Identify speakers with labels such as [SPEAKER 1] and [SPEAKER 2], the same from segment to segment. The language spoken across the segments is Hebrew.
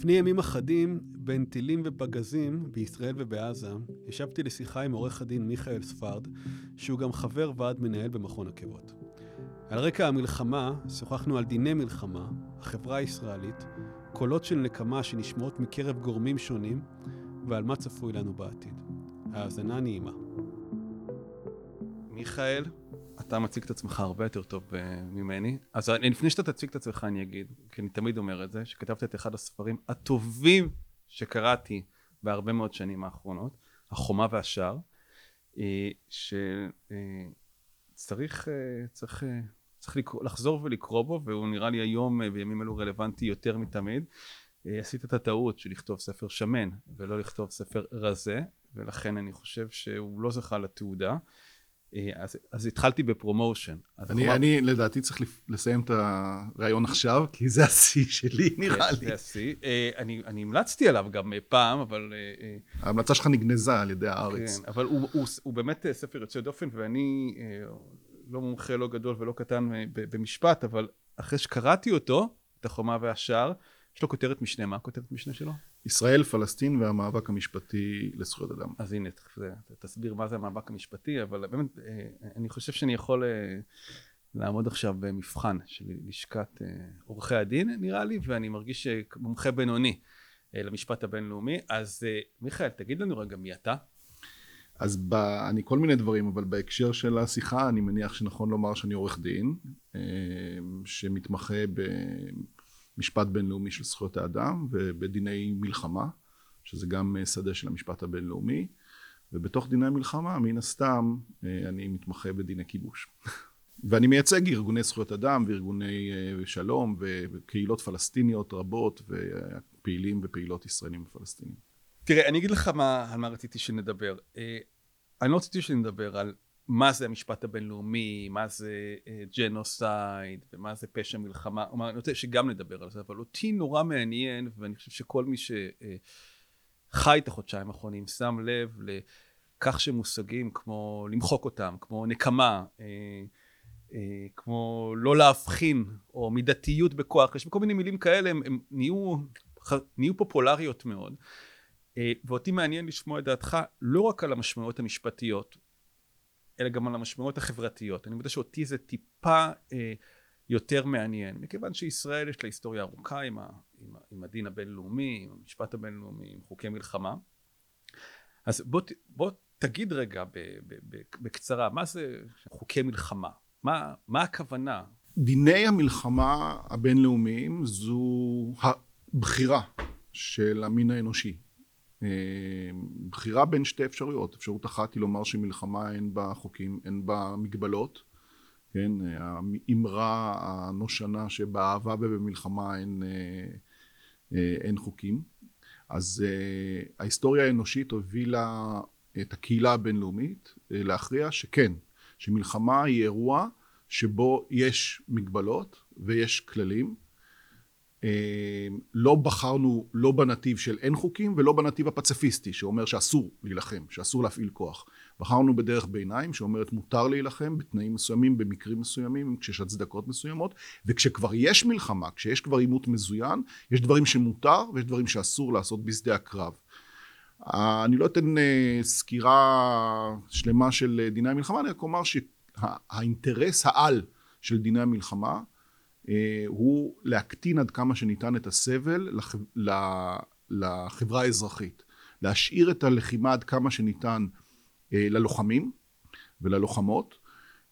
[SPEAKER 1] לפני ימים אחדים, בין טילים ופגזים בישראל ובעזה, ישבתי לשיחה עם עורך הדין מיכאל ספרד, שהוא גם חבר ועד מנהל במכון עקבות. על רקע המלחמה, שוחחנו על דיני מלחמה, החברה הישראלית, קולות של נקמה שנשמעות מקרב גורמים שונים, ועל מה צפוי לנו בעתיד. האזנה נעימה. מיכאל, אתה מציג את עצמך הרבה יותר טוב uh, ממני. אז לפני שאתה תציג את עצמך אני אגיד, כי אני תמיד אומר את זה, שכתבת את אחד הספרים הטובים שקראתי בהרבה מאוד שנים האחרונות, החומה והשער, uh, שצריך uh, צריך, צריך לקרוא, לחזור ולקרוא בו, והוא נראה לי היום בימים אלו רלוונטי יותר מתמיד. עשית את הטעות של לכתוב ספר שמן ולא לכתוב ספר רזה, ולכן אני חושב שהוא לא זכה לתעודה. אה, אז, אז התחלתי בפרומושן.
[SPEAKER 2] אני, חומה... אני לדעתי צריך לסיים את הרעיון עכשיו, כי זה השיא שלי נראה
[SPEAKER 1] כן,
[SPEAKER 2] לי.
[SPEAKER 1] זה השיא. אה, אני, אני המלצתי עליו גם פעם, אבל...
[SPEAKER 2] אה, ההמלצה שלך נגנזה על ידי הארץ.
[SPEAKER 1] כן, אבל הוא, הוא, הוא באמת ספר יוצא דופן, ואני לא מומחה לא גדול ולא קטן במשפט, אבל אחרי שקראתי אותו, את החומה והשער, יש לו כותרת משנה, מה הכותרת משנה שלו?
[SPEAKER 2] ישראל, פלסטין והמאבק המשפטי לזכויות אדם.
[SPEAKER 1] אז הנה, תסביר מה זה המאבק המשפטי, אבל באמת, אה, אני חושב שאני יכול אה, לעמוד עכשיו במבחן של לשכת אה, עורכי הדין, נראה לי, ואני מרגיש מומחה בינוני למשפט הבינלאומי. אז מיכאל, תגיד לנו רגע מי אתה.
[SPEAKER 2] אז ב, אני כל מיני דברים, אבל בהקשר של השיחה אני מניח שנכון לומר שאני עורך דין, שמתמחה ב... משפט בינלאומי של זכויות האדם ובדיני מלחמה, שזה גם אה, שדה של המשפט הבינלאומי, ובתוך דיני מלחמה, מן הסתם, אה, אני מתמחה בדיני כיבוש. ואני מייצג ארגוני זכויות אדם וארגוני אה, שלום וקהילות פלסטיניות רבות ופעילים ופעילות ישראלים ופלסטינים.
[SPEAKER 1] תראה, אני אגיד לך מה, על מה רציתי שנדבר. אני לא רציתי שנדבר על מה זה המשפט הבינלאומי, מה זה אה, ג'נוסייד, ומה זה פשע מלחמה, כלומר, אני רוצה שגם נדבר על זה, אבל אותי נורא מעניין, ואני חושב שכל מי שחי את החודשיים האחרונים שם לב לכך שמושגים כמו למחוק אותם, כמו נקמה, אה, אה, כמו לא להבחין, או מידתיות בכוח, יש כל מיני מילים כאלה, הם, הם נהיו, נהיו פופולריות מאוד. ואותי מעניין לשמוע את דעתך לא רק על המשמעויות המשפטיות, אלא גם על המשמעויות החברתיות. אני יודע שאותי זה טיפה אה, יותר מעניין, מכיוון שישראל יש לה היסטוריה ארוכה עם, ה, עם, ה, עם הדין הבינלאומי, עם המשפט הבינלאומי, עם חוקי מלחמה. אז בוא, בוא תגיד רגע ב, ב, ב, בקצרה, מה זה חוקי מלחמה? מה, מה הכוונה?
[SPEAKER 2] דיני המלחמה הבינלאומיים זו הבחירה של המין האנושי. בחירה בין שתי אפשרויות, אפשרות אחת היא לומר שמלחמה אין בה חוקים, אין בה מגבלות, כן, האמרה הנושנה שבאהבה ובמלחמה אין, אה, אין חוקים, אז אה, ההיסטוריה האנושית הובילה את הקהילה הבינלאומית אה, להכריע שכן, שמלחמה היא אירוע שבו יש מגבלות ויש כללים לא בחרנו לא בנתיב של אין חוקים ולא בנתיב הפציפיסטי שאומר שאסור להילחם, שאסור להפעיל כוח. בחרנו בדרך ביניים שאומרת מותר להילחם בתנאים מסוימים, במקרים מסוימים, כשיש הצדקות מסוימות, וכשכבר יש מלחמה, כשיש כבר עימות מזוין, יש דברים שמותר ויש דברים שאסור לעשות בשדה הקרב. אני לא אתן אה, סקירה שלמה של דיני המלחמה, אני רק אומר שהאינטרס העל של דיני המלחמה אה, הוא להקטין עד כמה שניתן את הסבל לחברה האזרחית. להשאיר את הלחימה עד כמה שניתן אה, ללוחמים וללוחמות,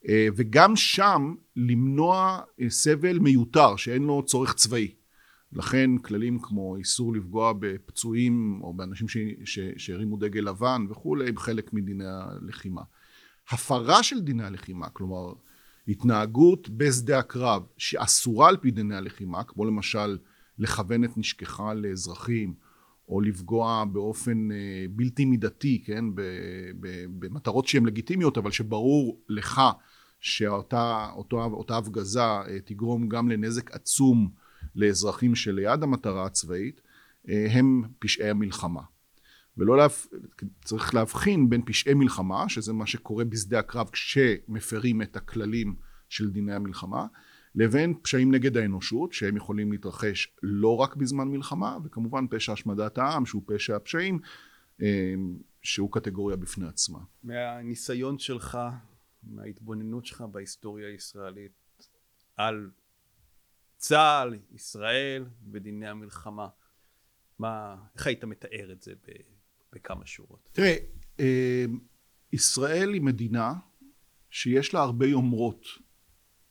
[SPEAKER 2] אה, וגם שם למנוע סבל מיותר שאין לו צורך צבאי. לכן כללים כמו איסור לפגוע בפצועים או באנשים שהרימו דגל לבן וכולי הם חלק מדיני הלחימה. הפרה של דיני הלחימה, כלומר התנהגות בשדה הקרב שאסורה על פי דיני הלחימה, כמו למשל לכוון את נשכך לאזרחים, או לפגוע באופן אה, בלתי מידתי, כן, במטרות שהן לגיטימיות, אבל שברור לך שאותה אותו, אותה הפגזה אה, תגרום גם לנזק עצום לאזרחים שליד המטרה הצבאית, אה, הם פשעי המלחמה. ולא להפ... צריך להבחין בין פשעי מלחמה, שזה מה שקורה בשדה הקרב כשמפרים את הכללים של דיני המלחמה, לבין פשעים נגד האנושות שהם יכולים להתרחש לא רק בזמן מלחמה וכמובן פשע השמדת העם שהוא פשע הפשעים שהוא קטגוריה בפני עצמה.
[SPEAKER 1] מהניסיון שלך, מההתבוננות שלך בהיסטוריה הישראלית על צה"ל, ישראל ודיני המלחמה, מה, איך היית מתאר את זה בכמה שורות?
[SPEAKER 2] תראה, אה, ישראל היא מדינה שיש לה הרבה יומרות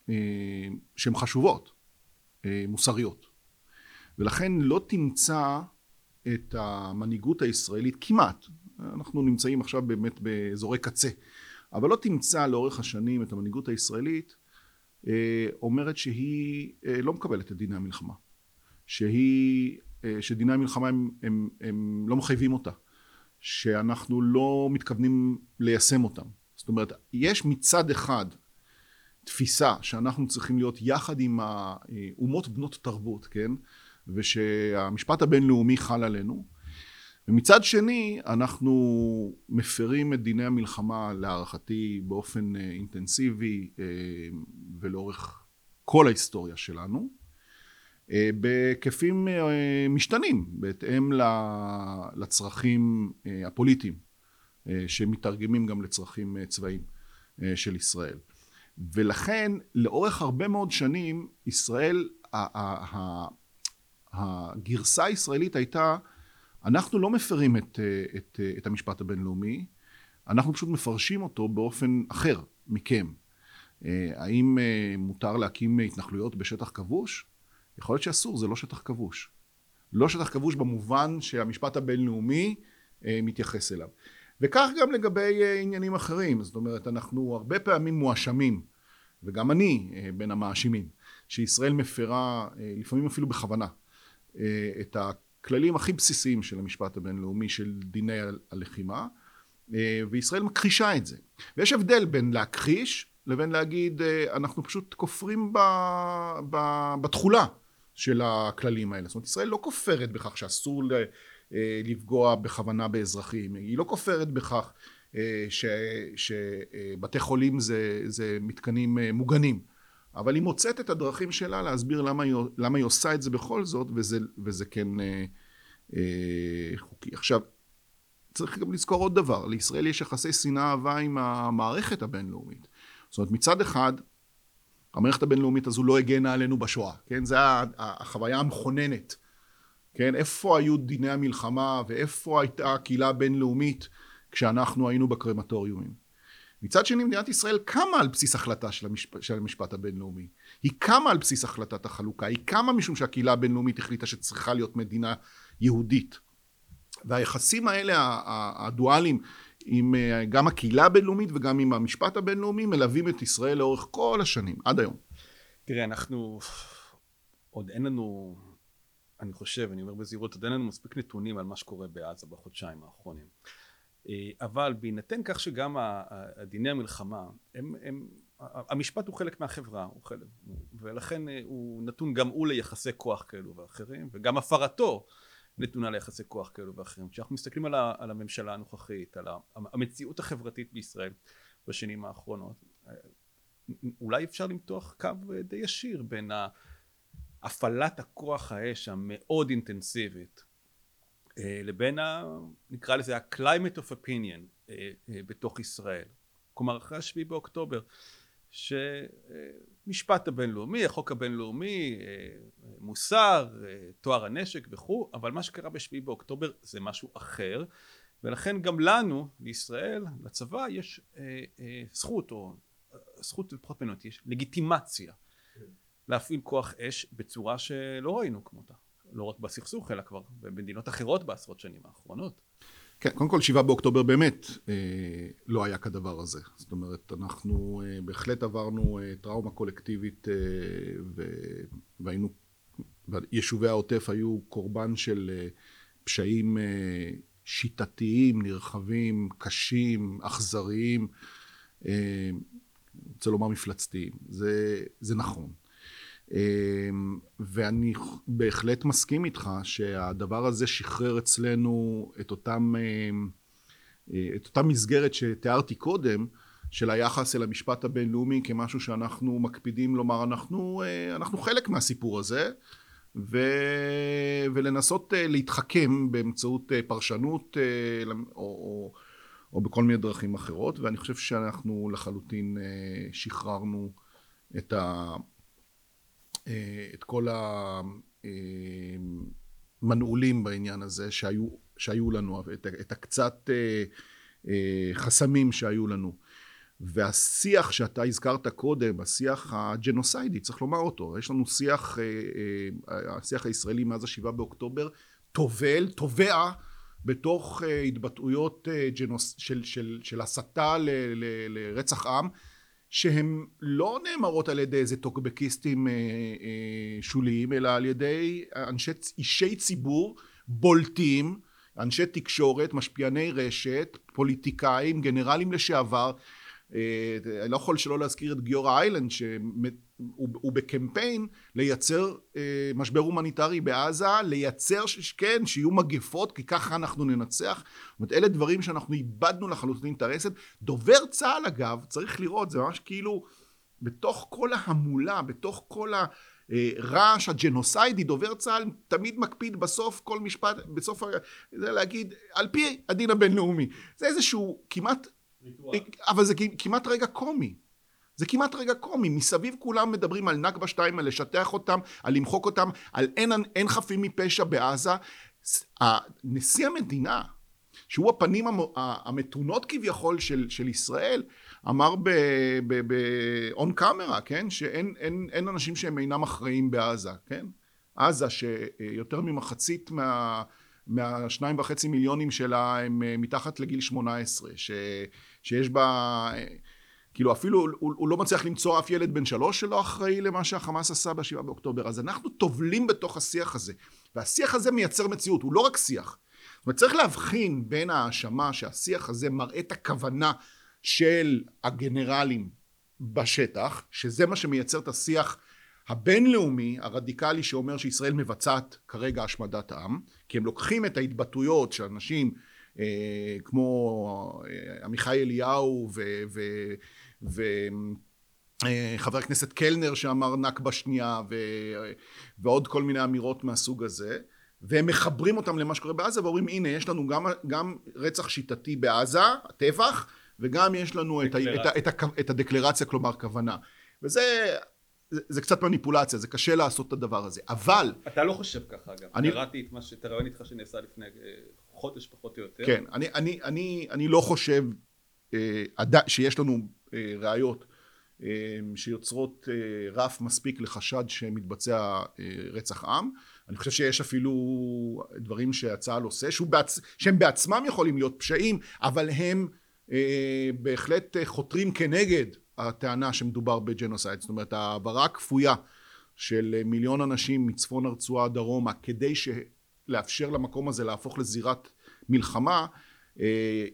[SPEAKER 2] אה, שהן חשובות, אה, מוסריות. ולכן לא תמצא את המנהיגות הישראלית כמעט, אנחנו נמצאים עכשיו באמת באזורי קצה, אבל לא תמצא לאורך השנים את המנהיגות הישראלית אומרת שהיא לא מקבלת את דיני המלחמה, שהיא, שדיני המלחמה הם, הם, הם לא מחייבים אותה, שאנחנו לא מתכוונים ליישם אותם. זאת אומרת, יש מצד אחד תפיסה שאנחנו צריכים להיות יחד עם האומות בנות תרבות, כן? ושהמשפט הבינלאומי חל עלינו. ומצד שני, אנחנו מפרים את דיני המלחמה להערכתי באופן אה, אינטנסיבי אה, ולאורך כל ההיסטוריה שלנו. אה, בהיקפים אה, משתנים בהתאם לצרכים אה, הפוליטיים שמתרגמים גם לצרכים צבאיים של ישראל ולכן לאורך הרבה מאוד שנים ישראל הגרסה הישראלית הייתה אנחנו לא מפרים את, את, את המשפט הבינלאומי אנחנו פשוט מפרשים אותו באופן אחר מכם האם מותר להקים התנחלויות בשטח כבוש? יכול להיות שאסור, זה לא שטח כבוש. לא שטח כבוש במובן שהמשפט הבינלאומי אה, מתייחס אליו. וכך גם לגבי אה, עניינים אחרים, זאת אומרת אנחנו הרבה פעמים מואשמים, וגם אני אה, בין המאשימים, שישראל מפרה לפעמים אפילו בכוונה את הכללים הכי בסיסיים של המשפט הבינלאומי של דיני הלחימה וישראל מכחישה את זה ויש הבדל בין להכחיש לבין להגיד אנחנו פשוט כופרים בתכולה של הכללים האלה. זאת אומרת ישראל לא כופרת בכך שאסור אה, לפגוע בכוונה באזרחים, היא לא כופרת בכך אה, שבתי חולים זה, זה מתקנים אה, מוגנים, אבל היא מוצאת את הדרכים שלה להסביר למה היא, למה היא עושה את זה בכל זאת וזה, וזה כן חוקי. עכשיו צריך גם לזכור עוד דבר, לישראל יש יחסי שנאה אהבה עם המערכת הבינלאומית. זאת אומרת מצד אחד המערכת הבינלאומית הזו לא הגנה עלינו בשואה, כן? זה החוויה המכוננת, כן? איפה היו דיני המלחמה ואיפה הייתה הקהילה הבינלאומית כשאנחנו היינו בקרמטוריומים. מצד שני מדינת ישראל קמה על בסיס החלטה של, המשפ... של המשפט הבינלאומי. היא קמה על בסיס החלטת החלוקה, היא קמה משום שהקהילה הבינלאומית החליטה שצריכה להיות מדינה יהודית. והיחסים האלה הדואליים עם אה, גם הקהילה הבינלאומית וגם עם המשפט הבינלאומי מלווים את ישראל לאורך כל השנים עד היום.
[SPEAKER 1] תראה אנחנו עוד אין לנו אני חושב אני אומר בזהירות עוד אין לנו מספיק נתונים על מה שקורה בעזה בחודשיים האחרונים אה, אבל בהינתן כך שגם דיני המלחמה הם, הם המשפט הוא חלק מהחברה הוא חלק, ולכן אה, הוא נתון גם הוא ליחסי כוח כאלו ואחרים וגם הפרתו נתונה ליחסי כוח כאלו ואחרים. כשאנחנו מסתכלים על, ה, על הממשלה הנוכחית, על המציאות החברתית בישראל בשנים האחרונות, אולי אפשר למתוח קו די ישיר בין הפעלת הכוח האש המאוד אינטנסיבית אה, לבין ה... נקרא לזה ה-climate of opinion אה, אה, בתוך ישראל. כלומר אחרי השביעי באוקטובר שמשפט הבינלאומי, החוק הבינלאומי, אה, מוסר, אה, טוהר הנשק וכו', אבל מה שקרה בשביעי באוקטובר זה משהו אחר, ולכן גם לנו, לישראל, לצבא, יש אה, זכות, או זכות לפחות ממנו, יש לגיטימציה להפעיל כוח אש בצורה שלא ראינו כמותה, לא רק בסכסוך, אלא כבר במדינות אחרות בעשרות שנים האחרונות.
[SPEAKER 2] כן, קודם כל שבעה באוקטובר באמת אה, לא היה כדבר הזה. זאת אומרת, אנחנו אה, בהחלט עברנו אה, טראומה קולקטיבית אה, ו, והיינו, יישובי העוטף היו קורבן של אה, פשעים אה, שיטתיים, נרחבים, קשים, אכזריים, אה, רוצה לומר מפלצתיים. זה, זה נכון. אמ, ואני בהחלט מסכים איתך שהדבר הזה שחרר אצלנו את אותם, אמ, את אותה מסגרת שתיארתי קודם של היחס אל המשפט הבינלאומי כמשהו שאנחנו מקפידים לומר אנחנו, אנחנו חלק מהסיפור הזה ו... ולנסות להתחכם באמצעות פרשנות או, או, או בכל מיני דרכים אחרות ואני חושב שאנחנו לחלוטין שחררנו את, ה... את כל המנעולים בעניין הזה שהיו, שהיו לנו, את, את הקצת חסמים שהיו לנו. והשיח שאתה הזכרת קודם, השיח הג'נוסיידי, צריך לומר אותו, יש לנו שיח, אה, אה, השיח הישראלי מאז השבעה באוקטובר, טובל, טובע בתוך אה, התבטאויות ג'נוס, של, של, של הסתה ל, ל, לרצח עם, שהן לא נאמרות על ידי איזה טוקבקיסטים שוליים, אלא על ידי אנשי, אישי ציבור בולטים, אנשי תקשורת, משפיעני רשת, פוליטיקאים, גנרלים לשעבר, אה, אני לא יכול שלא להזכיר את גיורא איילנד שהוא בקמפיין לייצר אה, משבר הומניטרי בעזה, לייצר, כן, שיהיו מגפות כי ככה אנחנו ננצח. זאת אומרת, אלה דברים שאנחנו איבדנו לחלוטין את הרסת. דובר צה"ל אגב, צריך לראות, זה ממש כאילו בתוך כל ההמולה, בתוך כל ה... רעש הג'נוסיידי, דובר צה"ל תמיד מקפיד בסוף כל משפט, בסוף זה להגיד על פי הדין הבינלאומי. זה איזשהו כמעט אבל זה כמעט רגע קומי. זה כמעט רגע קומי, מסביב כולם מדברים על נכבה שתיים, על לשטח אותם, על למחוק אותם, על אין, אין חפים מפשע בעזה. נשיא המדינה, שהוא הפנים המתונות כביכול של, של ישראל, אמר ב-on camera, כן, שאין אין, אין אנשים שהם אינם אחראים בעזה, כן? עזה שיותר ממחצית מה... מהשניים וחצי מיליונים שלה הם אה, מתחת לגיל שמונה עשרה, שיש בה, אה, כאילו אפילו הוא, הוא לא מצליח למצוא אף ילד בן שלוש שלא אחראי למה שהחמאס עשה בשבעה באוקטובר, אז אנחנו טובלים בתוך השיח הזה, והשיח הזה מייצר מציאות, הוא לא רק שיח. זאת אומרת צריך להבחין בין ההאשמה שהשיח הזה מראה את הכוונה של הגנרלים בשטח, שזה מה שמייצר את השיח הבינלאומי הרדיקלי שאומר שישראל מבצעת כרגע השמדת עם כי הם לוקחים את ההתבטאויות של אנשים אה, כמו אה, עמיחי אליהו וחבר אה, הכנסת קלנר שאמר נכבה שנייה ו, ועוד כל מיני אמירות מהסוג הזה והם מחברים אותם למה שקורה בעזה ואומרים הנה יש לנו גם, גם רצח שיטתי בעזה, טבח וגם יש לנו את, את, את, את הדקלרציה כלומר כוונה. וזה זה, זה קצת מניפולציה, זה קשה לעשות את הדבר הזה, אבל...
[SPEAKER 1] אתה לא חושב ככה אגב, אני... קראתי את מה ש... את הרעיון איתך שנעשה לפני אה, חודש פחות או יותר.
[SPEAKER 2] כן, אני, אני, אני, אני לא חושב אה, שיש לנו אה, ראיות אה, שיוצרות אה, רף מספיק לחשד שמתבצע אה, רצח עם, אני חושב שיש אפילו דברים שהצה"ל עושה, בעצ... שהם בעצמם יכולים להיות פשעים, אבל הם אה, בהחלט חותרים כנגד הטענה שמדובר בג'נוסייד, זאת אומרת העברה הכפויה של מיליון אנשים מצפון הרצועה דרומה כדי לאפשר למקום הזה להפוך לזירת מלחמה אה,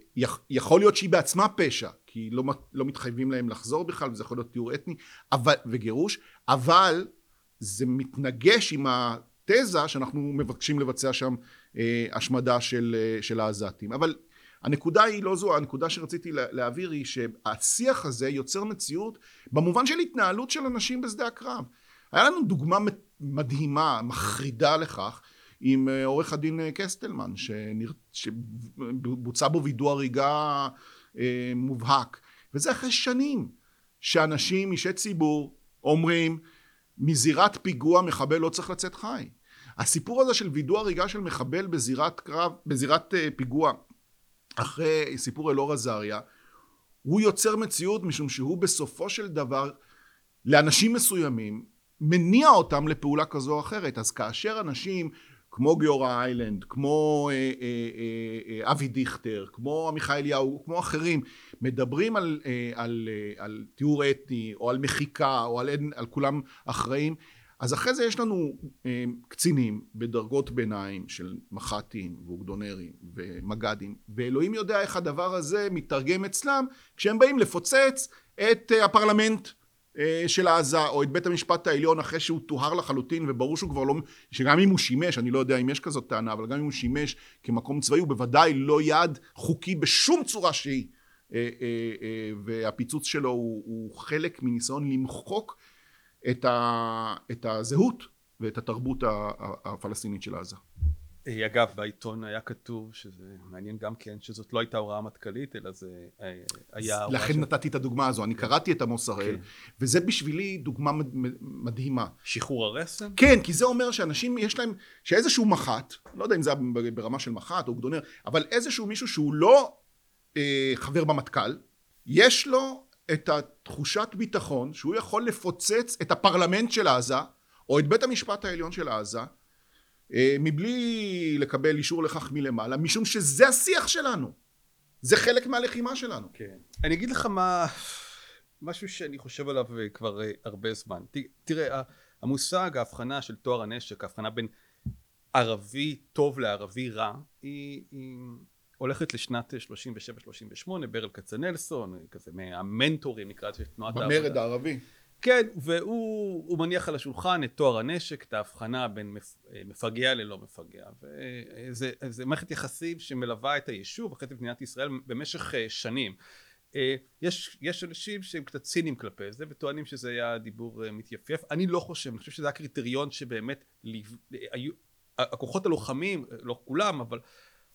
[SPEAKER 2] יכול להיות שהיא בעצמה פשע כי לא, לא מתחייבים להם לחזור בכלל וזה יכול להיות טיהור אתני אבל, וגירוש אבל זה מתנגש עם התזה שאנחנו מבקשים לבצע שם אה, השמדה של, אה, של העזתים. אבל הנקודה היא לא זו, הנקודה שרציתי להעביר היא שהשיח הזה יוצר מציאות במובן של התנהלות של אנשים בשדה הקרב. היה לנו דוגמה מדהימה, מחרידה לכך, עם אה, עורך הדין אה, קסטלמן, שנר... שבוצע בו וידוא הריגה אה, מובהק. וזה אחרי שנים שאנשים, אישי ציבור, אומרים מזירת פיגוע מחבל לא צריך לצאת חי. הסיפור הזה של וידוא הריגה של מחבל בזירת קרב, בזירת פיגוע אחרי סיפור אלאור עזריה, הוא יוצר מציאות משום שהוא בסופו של דבר לאנשים מסוימים מניע אותם לפעולה כזו או אחרת. אז כאשר אנשים כמו גיורא איילנד, כמו אה, אה, אה, אה, אבי דיכטר, כמו עמיחי אליהו, כמו אחרים, מדברים על, אה, על, אה, על טיהור אתני או על מחיקה או על, על כולם אחראים, אז אחרי זה יש לנו אה, קצינים בדרגות ביניים של מח"טים ואוגדונרים ומג"דים ואלוהים יודע איך הדבר הזה מתרגם אצלם כשהם באים לפוצץ את אה, הפרלמנט אה, של עזה או את בית המשפט העליון אחרי שהוא טוהר לחלוטין וברור שהוא כבר לא שגם אם הוא שימש אני לא יודע אם יש כזאת טענה אבל גם אם הוא שימש כמקום צבאי הוא בוודאי לא יעד חוקי בשום צורה שהיא. והפיצוץ שלו הוא, הוא חלק מניסיון למחוק את, ה, את הזהות ואת התרבות הפלסטינית של עזה.
[SPEAKER 1] אה, אגב בעיתון היה כתוב שזה מעניין גם כן שזאת לא הייתה הוראה מטכ"לית אלא זה אה, היה
[SPEAKER 2] לכן נתתי את הדוגמה הזו אני קראתי את עמוס הראל כן. וזה בשבילי דוגמה מדהימה
[SPEAKER 1] שחרור הרסן?
[SPEAKER 2] כן כי זה אומר שאנשים יש להם שאיזשהו מח"ט לא יודע אם זה היה ברמה של מח"ט או גדונר אבל איזשהו מישהו שהוא לא אה, חבר במטכ"ל יש לו את התחושת ביטחון שהוא יכול לפוצץ את הפרלמנט של עזה או את בית המשפט העליון של עזה אה, מבלי לקבל אישור לכך מלמעלה, משום שזה השיח שלנו. זה חלק מהלחימה שלנו.
[SPEAKER 1] כן. אני אגיד לך מה, משהו שאני חושב עליו כבר אה, הרבה זמן. תראה, המושג, ההבחנה של טוהר הנשק, ההבחנה בין ערבי טוב לערבי רע, היא, היא הולכת לשנת 37-38, ברל כצנלסון, כזה מהמנטורים נקרא לזה תנועת
[SPEAKER 2] העבודה. במרד הערבי.
[SPEAKER 1] כן, והוא מניח על השולחן את תואר הנשק, את ההבחנה בין מפגע ללא מפגע. וזה מערכת יחסים שמלווה את היישוב, אחרי מדינת ישראל במשך אה, שנים. אה, יש, יש אנשים שהם קצת ציניים כלפי זה וטוענים שזה היה דיבור אה, מתייפייף. אני לא חושב, אני חושב שזה היה קריטריון שבאמת היו, הכוחות הלוחמים, לא כולם, אבל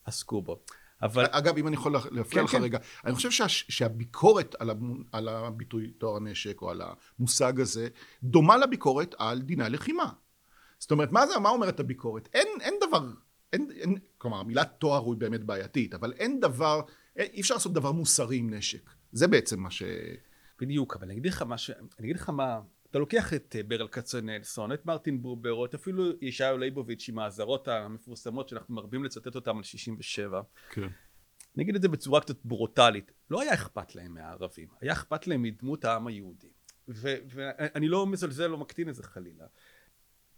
[SPEAKER 1] עסקו בו.
[SPEAKER 2] אבל... אגב, אם אני יכול להפריע כן, לך כן. רגע, אני חושב שה, שהביקורת על, המ, על הביטוי טוהר הנשק או על המושג הזה, דומה לביקורת על דיני הלחימה. זאת אומרת, מה זה, מה אומרת הביקורת? אין, אין דבר, אין, אין, כלומר, המילה טוהר היא באמת בעייתית, אבל אין דבר, אי אפשר לעשות דבר מוסרי עם נשק. זה בעצם מה ש...
[SPEAKER 1] בדיוק, אבל אני אגיד לך מה ש... אני אגיד לך מה... אתה לוקח את אה, ברל כצנלסון, את מרטין בובר, או את אפילו ישעיהו ליבוביץ' עם האזהרות המפורסמות שאנחנו מרבים לצטט אותם על 67. כן. אני אגיד את זה בצורה קצת ברוטלית, לא היה אכפת להם מהערבים, היה אכפת להם מדמות העם היהודי. ואני לא מזלזל, לא מקטין את זה חלילה.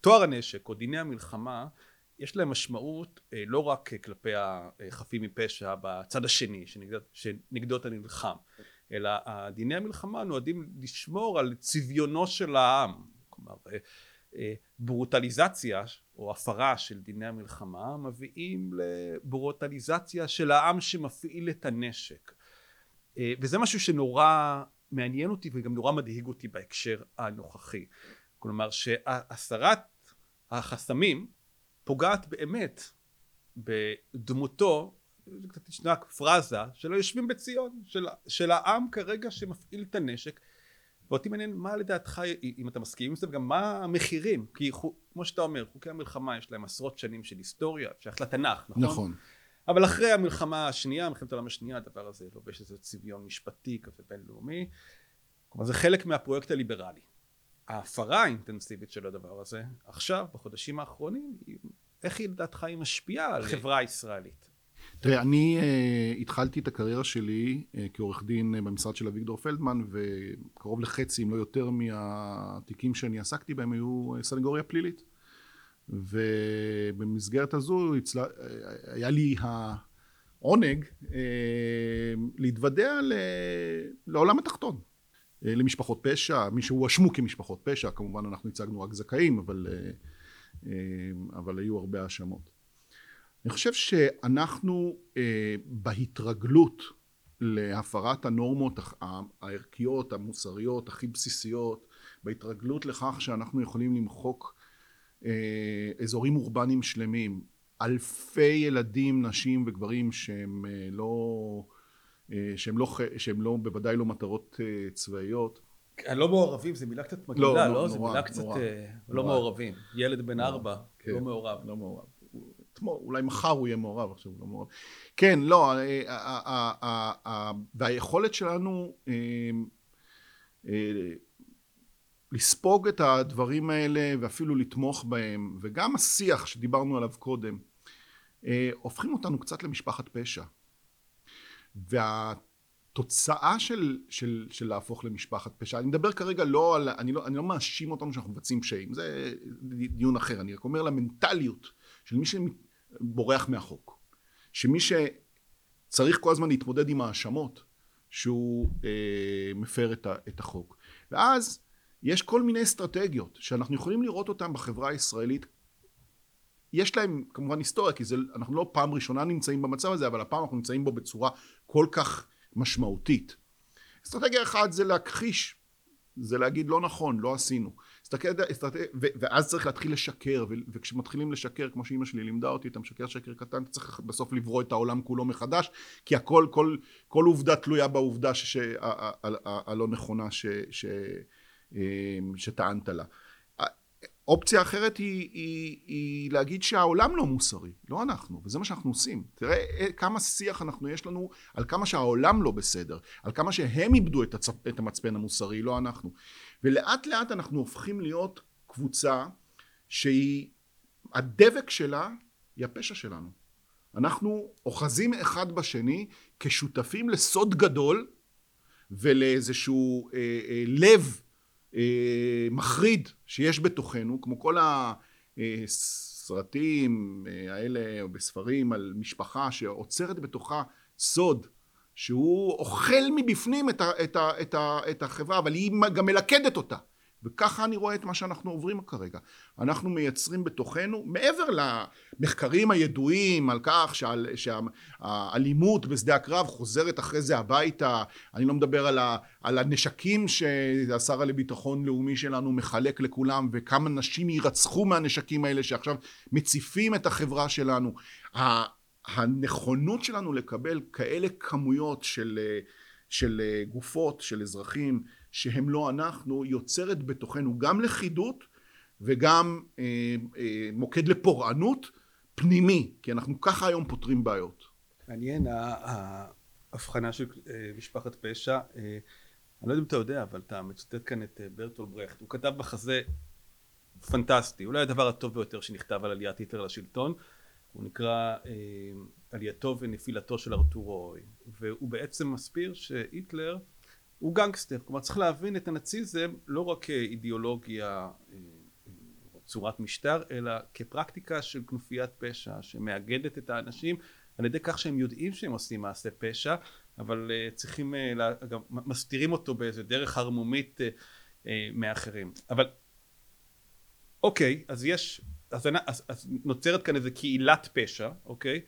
[SPEAKER 1] טוהר הנשק או דיני המלחמה יש להם משמעות אה, לא רק כלפי החפים מפשע בצד השני שנגדו, שנגדו אתה נלחם אלא דיני המלחמה נועדים לשמור על צביונו של העם. כלומר אה, אה, ברוטליזציה או הפרה של דיני המלחמה מביאים לברוטליזציה של העם שמפעיל את הנשק. אה, וזה משהו שנורא מעניין אותי וגם נורא מדאיג אותי בהקשר הנוכחי. כלומר שהסרת החסמים פוגעת באמת בדמותו ישנה פרזה של היושבים בציון, של, של העם כרגע שמפעיל את הנשק. ואותי מעניין מה לדעתך אם אתה מסכים עם זה וגם מה המחירים כי כמו שאתה אומר חוקי המלחמה יש להם עשרות שנים של היסטוריה שייך לתנ"ך נכון?
[SPEAKER 2] נכון.
[SPEAKER 1] אבל אחרי המלחמה השנייה מלחמת העולם השנייה הדבר הזה לובש איזה צביון משפטי כזה בינלאומי. כלומר זה חלק מהפרויקט הליברלי. ההפרה האינטנסיבית של הדבר הזה עכשיו בחודשים האחרונים איך היא לדעתך היא משפיעה על החברה הישראלית
[SPEAKER 2] תראה, אני uh, התחלתי את הקריירה שלי uh, כעורך דין uh, במשרד של אביגדור פלדמן, וקרוב לחצי, אם לא יותר, מהתיקים שאני עסקתי בהם היו uh, סנגוריה פלילית. ובמסגרת הזו הצלה, uh, היה לי העונג uh, להתוודע ל... לעולם התחתון. uh, למשפחות פשע, מי שהואשמו כמשפחות פשע, כמובן אנחנו הצגנו רק זכאים, אבל, uh, uh, אבל היו הרבה האשמות. אני חושב שאנחנו אה, בהתרגלות להפרת הנורמות הערכיות המוסריות הכי בסיסיות בהתרגלות לכך שאנחנו יכולים למחוק אה, אזורים אורבניים שלמים אלפי ילדים נשים וגברים שהם אה, לא אה, שהם לא שהם לא בוודאי לא מטרות אה, צבאיות
[SPEAKER 1] לא מעורבים זה מילה קצת מגעילה לא, לא? לא? זה מילה קצת נורא, אה, לא מעורבים ילד בן ארבע כן, לא מעורב
[SPEAKER 2] לא מעורב אולי מחר הוא יהיה מעורב, עכשיו הוא לא מעורב. כן, לא, אה, והיכולת שלנו אה, אה, לספוג את הדברים האלה ואפילו לתמוך בהם, וגם השיח שדיברנו עליו קודם, הופכים אותנו קצת למשפחת פשע. והתוצאה של, של, של להפוך למשפחת פשע, אני מדבר כרגע לא על, אני לא, אני לא מאשים אותנו שאנחנו מבצעים פשעים, זה דיון אחר, אני רק אומר למנטליות של מי שבורח מהחוק. שמי שצריך כל הזמן להתמודד עם האשמות שהוא אה, מפר את, ה, את החוק. ואז יש כל מיני אסטרטגיות שאנחנו יכולים לראות אותן בחברה הישראלית. יש להם כמובן היסטוריה, כי זה, אנחנו לא פעם ראשונה נמצאים במצב הזה, אבל הפעם אנחנו נמצאים בו בצורה כל כך משמעותית. אסטרטגיה אחת זה להכחיש, זה להגיד לא נכון, לא עשינו. אסטרטגיה, ואז צריך להתחיל לשקר, וכשמתחילים לשקר, כמו שאימא שלי לימדה אותי, אתה משקר שקר קטן, אתה צריך בסוף לברוא את העולם כולו מחדש, כי הכל, כל, כל עובדה תלויה בעובדה הלא נכונה ש, ש, אה, שטענת לה. אופציה אחרת היא, היא, היא להגיד שהעולם לא מוסרי, לא אנחנו, וזה מה שאנחנו עושים. תראה אה, כמה שיח אנחנו יש לנו על כמה שהעולם לא בסדר, על כמה שהם איבדו את, הצפ, את המצפן המוסרי, לא אנחנו. ולאט לאט אנחנו הופכים להיות קבוצה שהיא, הדבק שלה היא הפשע שלנו. אנחנו אוחזים אחד בשני כשותפים לסוד גדול ולאיזשהו אה, אה, לב מחריד שיש בתוכנו, כמו כל הסרטים אה, האלה, או בספרים על משפחה שעוצרת בתוכה סוד שהוא אוכל מבפנים את, ה, את, ה, את, ה, את החברה, אבל היא גם מלכדת אותה. וככה אני רואה את מה שאנחנו עוברים כרגע. אנחנו מייצרים בתוכנו, מעבר למחקרים הידועים על כך שהאלימות בשדה הקרב חוזרת אחרי זה הביתה, אני לא מדבר על, ה, על הנשקים שהשר לביטחון לאומי שלנו מחלק לכולם וכמה נשים יירצחו מהנשקים האלה שעכשיו מציפים את החברה שלנו. הנכונות שלנו לקבל כאלה כמויות של, של גופות, של אזרחים, שהם לא אנחנו, יוצרת בתוכנו גם לכידות וגם אה, אה, מוקד לפורענות פנימי, כי אנחנו ככה היום פותרים בעיות.
[SPEAKER 1] מעניין ההבחנה של אה, משפחת פשע, אה, אני לא יודע אם אתה יודע, אבל אתה מצטט כאן את אה, ברטול ברכט, הוא כתב מחזה פנטסטי, אולי הדבר הטוב ביותר שנכתב על עליית היטלר לשלטון, הוא נקרא אה, עלייתו ונפילתו של ארתור והוא בעצם מסביר שהיטלר הוא גנגסטר, כלומר צריך להבין את הנאציזם לא רק כאידיאולוגיה או אה, צורת משטר אלא כפרקטיקה של כנופיית פשע שמאגדת את האנשים על ידי כך שהם יודעים שהם עושים מעשה פשע אבל uh, צריכים גם מסתירים אותו באיזה דרך הרמומית uh, מאחרים. אבל אוקיי אז יש אז, אז, אז נוצרת כאן איזה קהילת פשע אוקיי?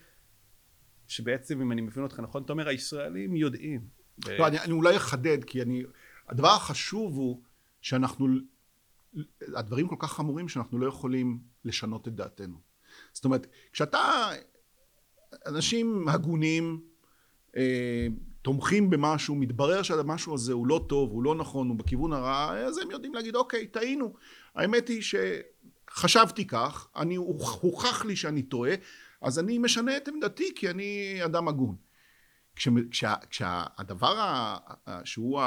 [SPEAKER 1] שבעצם אם אני מבין אותך נכון אתה אומר הישראלים יודעים
[SPEAKER 2] לא, אני, אני אולי אחדד, כי אני... הדבר החשוב הוא שאנחנו... הדברים כל כך חמורים שאנחנו לא יכולים לשנות את דעתנו. זאת אומרת, כשאתה... אנשים הגונים, אה, תומכים במשהו, מתברר שהמשהו הזה הוא לא טוב, הוא לא נכון, הוא בכיוון הרע, אז הם יודעים להגיד, אוקיי, טעינו. האמת היא שחשבתי כך, אני, הוכח לי שאני טועה, אז אני משנה את עמדתי כי אני אדם הגון. כשה, כשהדבר ה, שהוא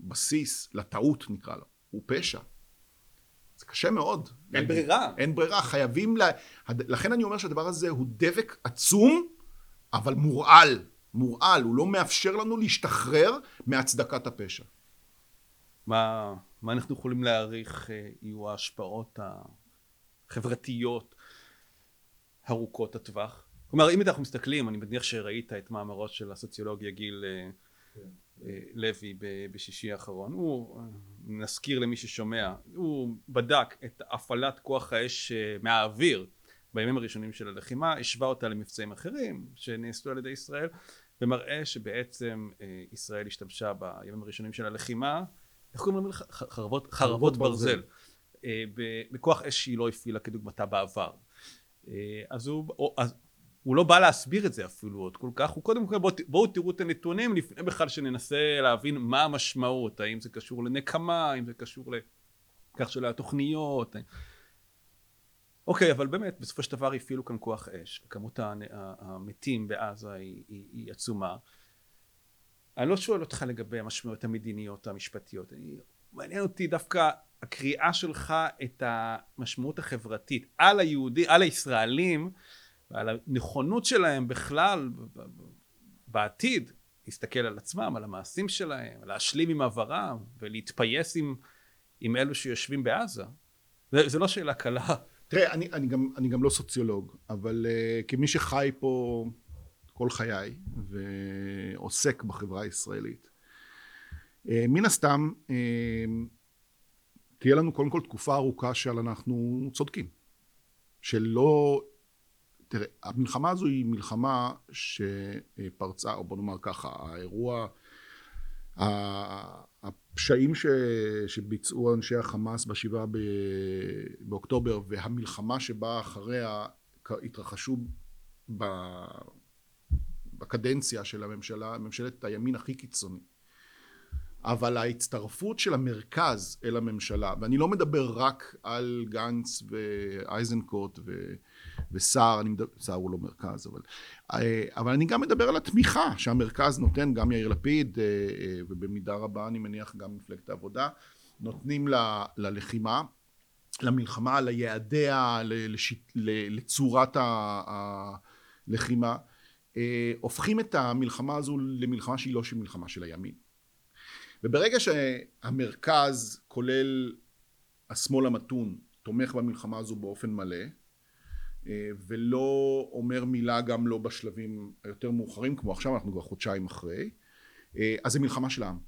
[SPEAKER 2] הבסיס לטעות נקרא לו, הוא פשע. זה קשה מאוד.
[SPEAKER 1] אין ברירה.
[SPEAKER 2] אין ברירה, חייבים, לה... לכן אני אומר שהדבר הזה הוא דבק עצום, אבל מורעל. מורעל, הוא לא מאפשר לנו להשתחרר מהצדקת הפשע.
[SPEAKER 1] מה, מה אנחנו יכולים להעריך אה, יהיו ההשפעות החברתיות ארוכות הטווח? כלומר אם אנחנו מסתכלים אני מניח שראית את מאמרו של הסוציולוג יגיל אה. אה, לוי בשישי האחרון הוא נזכיר למי ששומע הוא בדק את הפעלת כוח האש אה, מהאוויר בימים הראשונים של הלחימה השווה אותה למבצעים אחרים שנעשו על ידי ישראל ומראה שבעצם ישראל השתמשה בימים הראשונים של הלחימה איך קוראים לזה? חרבות, חרבות ברזל, ברזל. בכוח אש שהיא לא הפעילה כדוגמתה בעבר אז הוא אז הוא לא בא להסביר את זה אפילו עוד כל כך, הוא קודם כל בואו בוא תראו את הנתונים לפני בכלל שננסה להבין מה המשמעות, האם זה קשור לנקמה, האם זה קשור לכך של התוכניות. אוקיי, אבל באמת בסופו של דבר הפעילו כאן כוח אש, כמות המתים בעזה היא, היא, היא עצומה. אני לא שואל אותך לגבי המשמעויות המדיניות המשפטיות, אני, מעניין אותי דווקא הקריאה שלך את המשמעות החברתית על היהודי, על הישראלים ועל הנכונות שלהם בכלל בעתיד להסתכל על עצמם, על המעשים שלהם, להשלים עם עברם ולהתפייס עם, עם אלו שיושבים בעזה. זה, זה לא שאלה קלה.
[SPEAKER 2] תראה, אני, אני, גם, אני גם לא סוציולוג, אבל uh, כמי שחי פה כל חיי ועוסק בחברה הישראלית, uh, מן הסתם uh, תהיה לנו קודם כל תקופה ארוכה של אנחנו צודקים. שלא תראה, המלחמה הזו היא מלחמה שפרצה, או בוא נאמר ככה, האירוע, הפשעים ש, שביצעו אנשי החמאס בשבעה באוקטובר והמלחמה שבאה אחריה התרחשו בקדנציה של הממשלה, ממשלת הימין הכי קיצוני. אבל ההצטרפות של המרכז אל הממשלה, ואני לא מדבר רק על גנץ ואייזנקוט ו... וסער, אני מדבר, סער הוא לא מרכז, אבל, אבל אני גם מדבר על התמיכה שהמרכז נותן, גם יאיר לפיד, ובמידה רבה אני מניח גם מפלגת העבודה, נותנים ל, ללחימה, למלחמה, ליעדיה, לשיט, לצורת הלחימה, הופכים את המלחמה הזו למלחמה שהיא לא של מלחמה של הימין. וברגע שהמרכז, כולל השמאל המתון, תומך במלחמה הזו באופן מלא, אה, ולא אומר מילה גם לא בשלבים היותר מאוחרים, כמו עכשיו, אנחנו כבר חודשיים אחרי, אה, אז זה מלחמה של העם.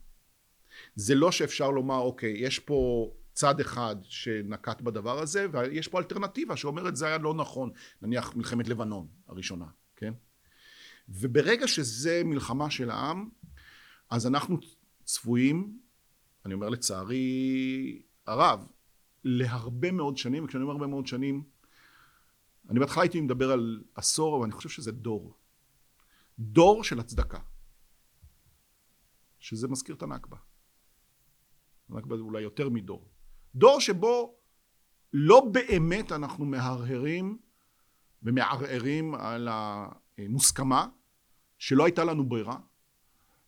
[SPEAKER 2] זה לא שאפשר לומר, אוקיי, יש פה צד אחד שנקט בדבר הזה, ויש פה אלטרנטיבה שאומרת זה היה לא נכון, נניח מלחמת לבנון הראשונה, כן? וברגע שזה מלחמה של העם, אז אנחנו צפויים, אני אומר לצערי הרב, להרבה מאוד שנים, וכשאני אומר הרבה מאוד שנים, אני בהתחלה הייתי מדבר על עשור, אבל אני חושב שזה דור. דור של הצדקה. שזה מזכיר את הנכבה. הנכבה זה אולי יותר מדור. דור שבו לא באמת אנחנו מהרהרים ומערערים על המוסכמה שלא הייתה לנו ברירה,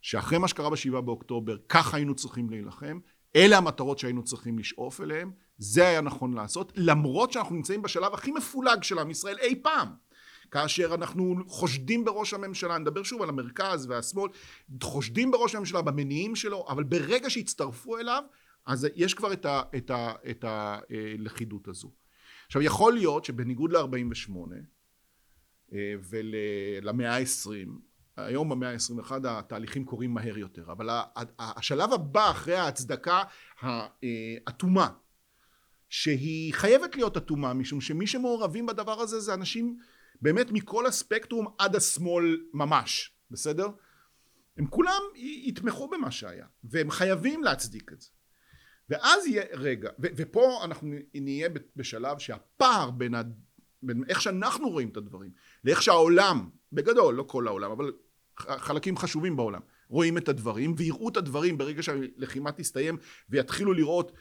[SPEAKER 2] שאחרי מה שקרה בשבעה באוקטובר, ככה היינו צריכים להילחם, אלה המטרות שהיינו צריכים לשאוף אליהן, זה היה נכון לעשות, למרות שאנחנו נמצאים בשלב הכי מפולג של עם ישראל אי פעם. כאשר אנחנו חושדים בראש הממשלה, נדבר שוב על המרכז והשמאל, חושדים בראש הממשלה במניעים שלו, אבל ברגע שהצטרפו אליו, אז יש כבר את, ה, את, ה, את הלכידות הזו. עכשיו יכול להיות שבניגוד ל-48 אה, ולמאה ה-20, היום במאה ה-21 התהליכים קורים מהר יותר, אבל השלב הבא אחרי ההצדקה האטומה, שהיא חייבת להיות אטומה, משום שמי שמעורבים בדבר הזה זה אנשים באמת מכל הספקטרום עד השמאל ממש, בסדר? הם כולם יתמכו במה שהיה, והם חייבים להצדיק את זה. ואז יהיה רגע, ו- ופה אנחנו נהיה בשלב שהפער בין, ה- בין איך שאנחנו רואים את הדברים לאיך שהעולם, בגדול, לא כל העולם, אבל חלקים חשובים בעולם, רואים את הדברים ויראו את הדברים ברגע שהלחימה תסתיים ויתחילו לראות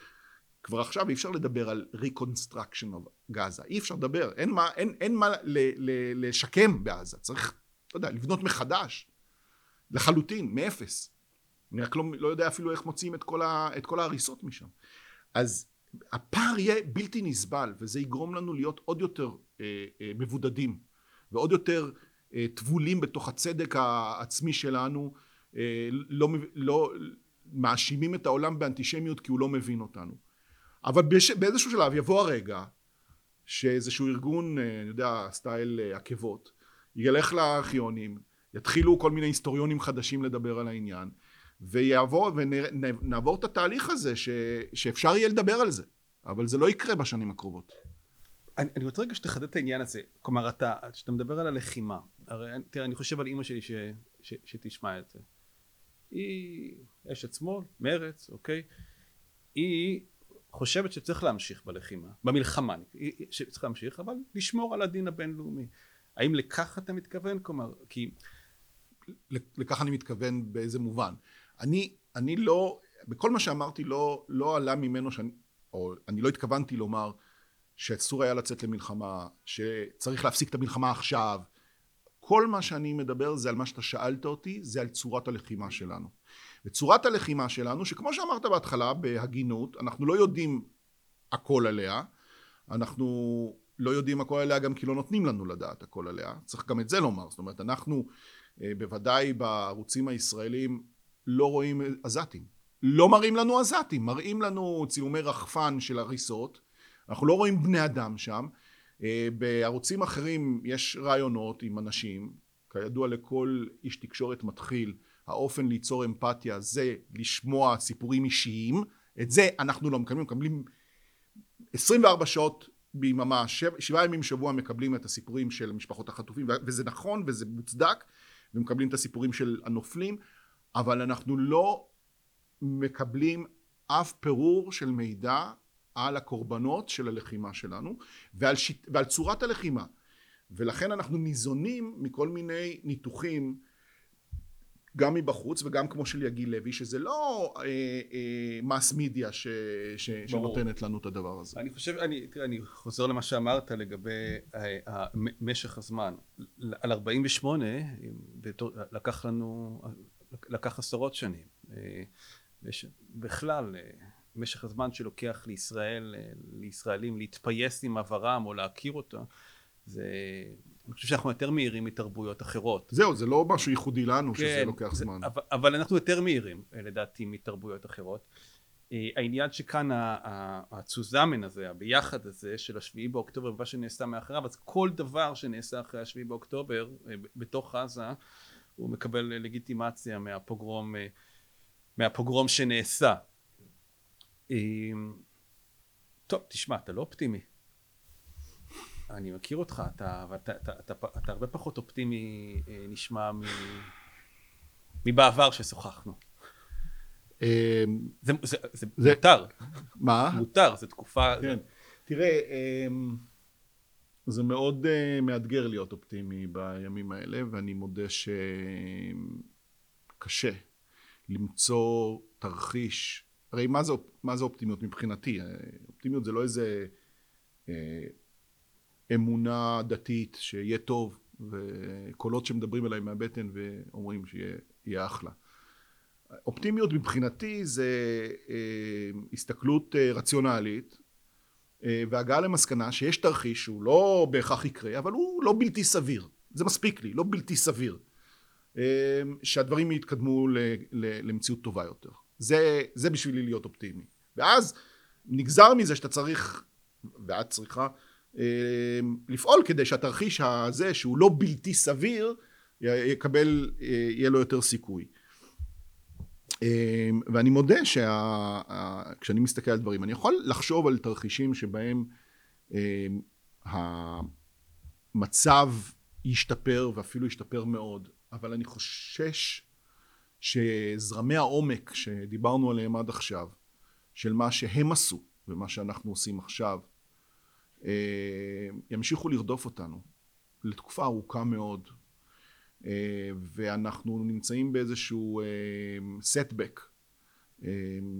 [SPEAKER 2] כבר עכשיו אי אפשר לדבר על reconstruction of גאזה, אי אפשר לדבר, אין מה, אין, אין מה ל, ל, לשקם בעזה, צריך, לא יודע, לבנות מחדש, לחלוטין, מאפס. אני רק לא, לא יודע אפילו איך מוציאים את כל, ה, את כל ההריסות משם. אז הפער יהיה בלתי נסבל, וזה יגרום לנו להיות עוד יותר אה, אה, מבודדים, ועוד יותר אה, טבולים בתוך הצדק העצמי שלנו, אה, לא, לא מאשימים את העולם באנטישמיות כי הוא לא מבין אותנו. אבל בש, באיזשהו שלב יבוא הרגע שאיזשהו ארגון, אה, אני יודע, סטייל עקבות, ילך לארכיונים, יתחילו כל מיני היסטוריונים חדשים לדבר על העניין, ויעבור, ונעבור את התהליך הזה ש, שאפשר יהיה לדבר על זה, אבל זה לא יקרה בשנים הקרובות.
[SPEAKER 1] אני, אני רוצה רגע שתחדד את העניין הזה, כלומר אתה, כשאתה מדבר על הלחימה, הרי תראה אני חושב על אימא שלי ש, ש, שתשמע את זה, היא אשת שמאל, מרץ, אוקיי, היא חושבת שצריך להמשיך בלחימה, במלחמה, שצריך להמשיך, אבל לשמור על הדין הבינלאומי. האם לכך אתה מתכוון? כלומר, כי...
[SPEAKER 2] לכך אני מתכוון באיזה מובן. אני, אני לא, בכל מה שאמרתי לא, לא עלה ממנו שאני, או אני לא התכוונתי לומר שאסור היה לצאת למלחמה, שצריך להפסיק את המלחמה עכשיו. כל מה שאני מדבר זה על מה שאתה שאלת אותי, זה על צורת הלחימה שלנו. וצורת הלחימה שלנו, שכמו שאמרת בהתחלה, בהגינות, אנחנו לא יודעים הכל עליה, אנחנו לא יודעים הכל עליה גם כי לא נותנים לנו לדעת הכל עליה, צריך גם את זה לומר, זאת אומרת אנחנו אה, בוודאי בערוצים הישראלים לא רואים עזתים, לא מראים לנו עזתים, מראים לנו צילומי רחפן של הריסות. אנחנו לא רואים בני אדם שם. אה, בערוצים אחרים יש רעיונות עם אנשים, כידוע לכל איש תקשורת מתחיל, האופן ליצור אמפתיה זה לשמוע סיפורים אישיים, את זה אנחנו לא מקבלים, מקבלים 24 שעות ביממה, שבע, שבעה ימים בשבוע מקבלים את הסיפורים של משפחות החטופים, וזה נכון וזה מוצדק, ומקבלים את הסיפורים של הנופלים, אבל אנחנו לא מקבלים אף פירור של מידע על הקורבנות של הלחימה שלנו ועל, שיט, ועל צורת הלחימה. ולכן אנחנו ניזונים מכל מיני ניתוחים גם מבחוץ וגם כמו של יגיל לוי שזה לא מס אה, מידיה אה, ש, ש, שנותנת לנו את הדבר הזה.
[SPEAKER 1] אני חושב, אני, תראה, אני חוזר למה שאמרת לגבי אה, משך הזמן. על 48 לקח לנו, לקח עשרות שנים. בכלל משך הזמן שלוקח לישראל, לישראלים להתפייס עם עברם או להכיר אותה זה אני חושב שאנחנו יותר מהירים מתרבויות אחרות.
[SPEAKER 2] זהו, זה לא משהו ייחודי לנו כן, שזה לוקח זה, זמן.
[SPEAKER 1] אבל, אבל אנחנו יותר מהירים לדעתי מתרבויות אחרות. אה, העניין שכאן הצוזמן הזה, הביחד הזה של השביעי באוקטובר ומה שנעשה מאחריו, אז כל דבר שנעשה אחרי השביעי באוקטובר אה, בתוך עזה הוא מקבל לגיטימציה מהפוגרום, אה, מהפוגרום שנעשה. טוב, תשמע, אתה לא אופטימי. אני מכיר אותך, אתה, אתה, אתה, אתה, אתה, אתה הרבה פחות אופטימי אה, נשמע מבעבר ששוחחנו. אמ, זה, זה, זה, זה מותר.
[SPEAKER 2] מה?
[SPEAKER 1] מותר, זו תקופה...
[SPEAKER 2] כן. תראה, אמ, זה מאוד אה, מאתגר להיות אופטימי בימים האלה, ואני מודה שקשה למצוא תרחיש. הרי מה זה, מה זה אופטימיות מבחינתי? אופטימיות זה לא איזה אה, אמונה דתית שיהיה טוב וקולות שמדברים אליי מהבטן ואומרים שיהיה אחלה. אופטימיות מבחינתי זה אה, הסתכלות אה, רציונלית אה, והגעה למסקנה שיש תרחיש שהוא לא בהכרח יקרה אבל הוא לא בלתי סביר. זה מספיק לי לא בלתי סביר שהדברים יתקדמו למציאות טובה יותר. זה, זה בשבילי להיות אופטימי. ואז נגזר מזה שאתה צריך ואת צריכה לפעול כדי שהתרחיש הזה שהוא לא בלתי סביר יקבל, יהיה לו יותר סיכוי. אמ, ואני מודה שכשאני מסתכל על דברים אני יכול לחשוב על תרחישים שבהם אמ, המצב ישתפר ואפילו ישתפר מאוד אבל אני חושש שזרמי העומק שדיברנו עליהם עד עכשיו של מה שהם עשו ומה שאנחנו עושים עכשיו אה, ימשיכו לרדוף אותנו לתקופה ארוכה מאוד אה, ואנחנו נמצאים באיזשהו סטבק אה,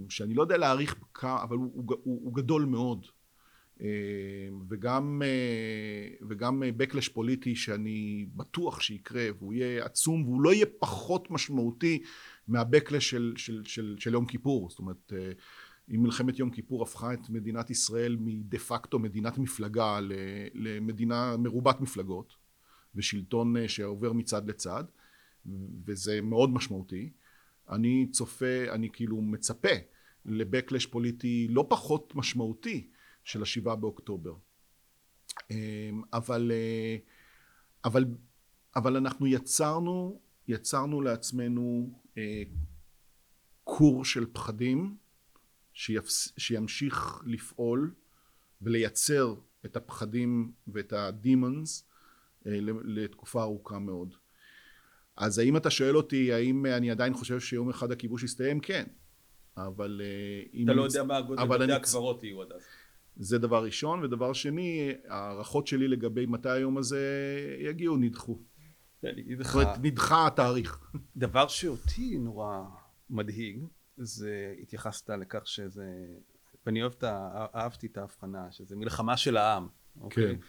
[SPEAKER 2] שאני לא יודע להעריך כמה אבל הוא, הוא, הוא גדול מאוד. וגם, וגם backlash פוליטי שאני בטוח שיקרה והוא יהיה עצום והוא לא יהיה פחות משמעותי מהbacklash של, של, של, של יום כיפור. זאת אומרת אם מלחמת יום כיפור הפכה את מדינת ישראל מדה פקטו מדינת מפלגה למדינה מרובת מפלגות ושלטון אה, שעובר מצד לצד וזה מאוד משמעותי אני צופה אני כאילו מצפה לבקלש פוליטי לא פחות משמעותי של השבעה באוקטובר. אמ, אבל אה, אבל אבל אנחנו יצרנו יצרנו לעצמנו אה, כור של פחדים שיפס, שימשיך לפעול ולייצר את הפחדים ואת הדימונס אה, לתקופה ארוכה מאוד. אז האם אתה שואל אותי האם אני עדיין חושב שיום אחד הכיבוש יסתיים? כן. אבל
[SPEAKER 1] אה, אתה לא יודע מה הגודל בתי הקברות יהיו עד אז.
[SPEAKER 2] זה דבר ראשון, ודבר שני, ההערכות שלי לגבי מתי היום הזה יגיעו נדחו. זאת אומרת, נדחה התאריך.
[SPEAKER 1] דבר שאותי נורא מדהיג, זה התייחסת לכך שזה, ואני אוהב את. אהבתי את ההבחנה, שזה מלחמה של העם. אוקיי?
[SPEAKER 2] כן.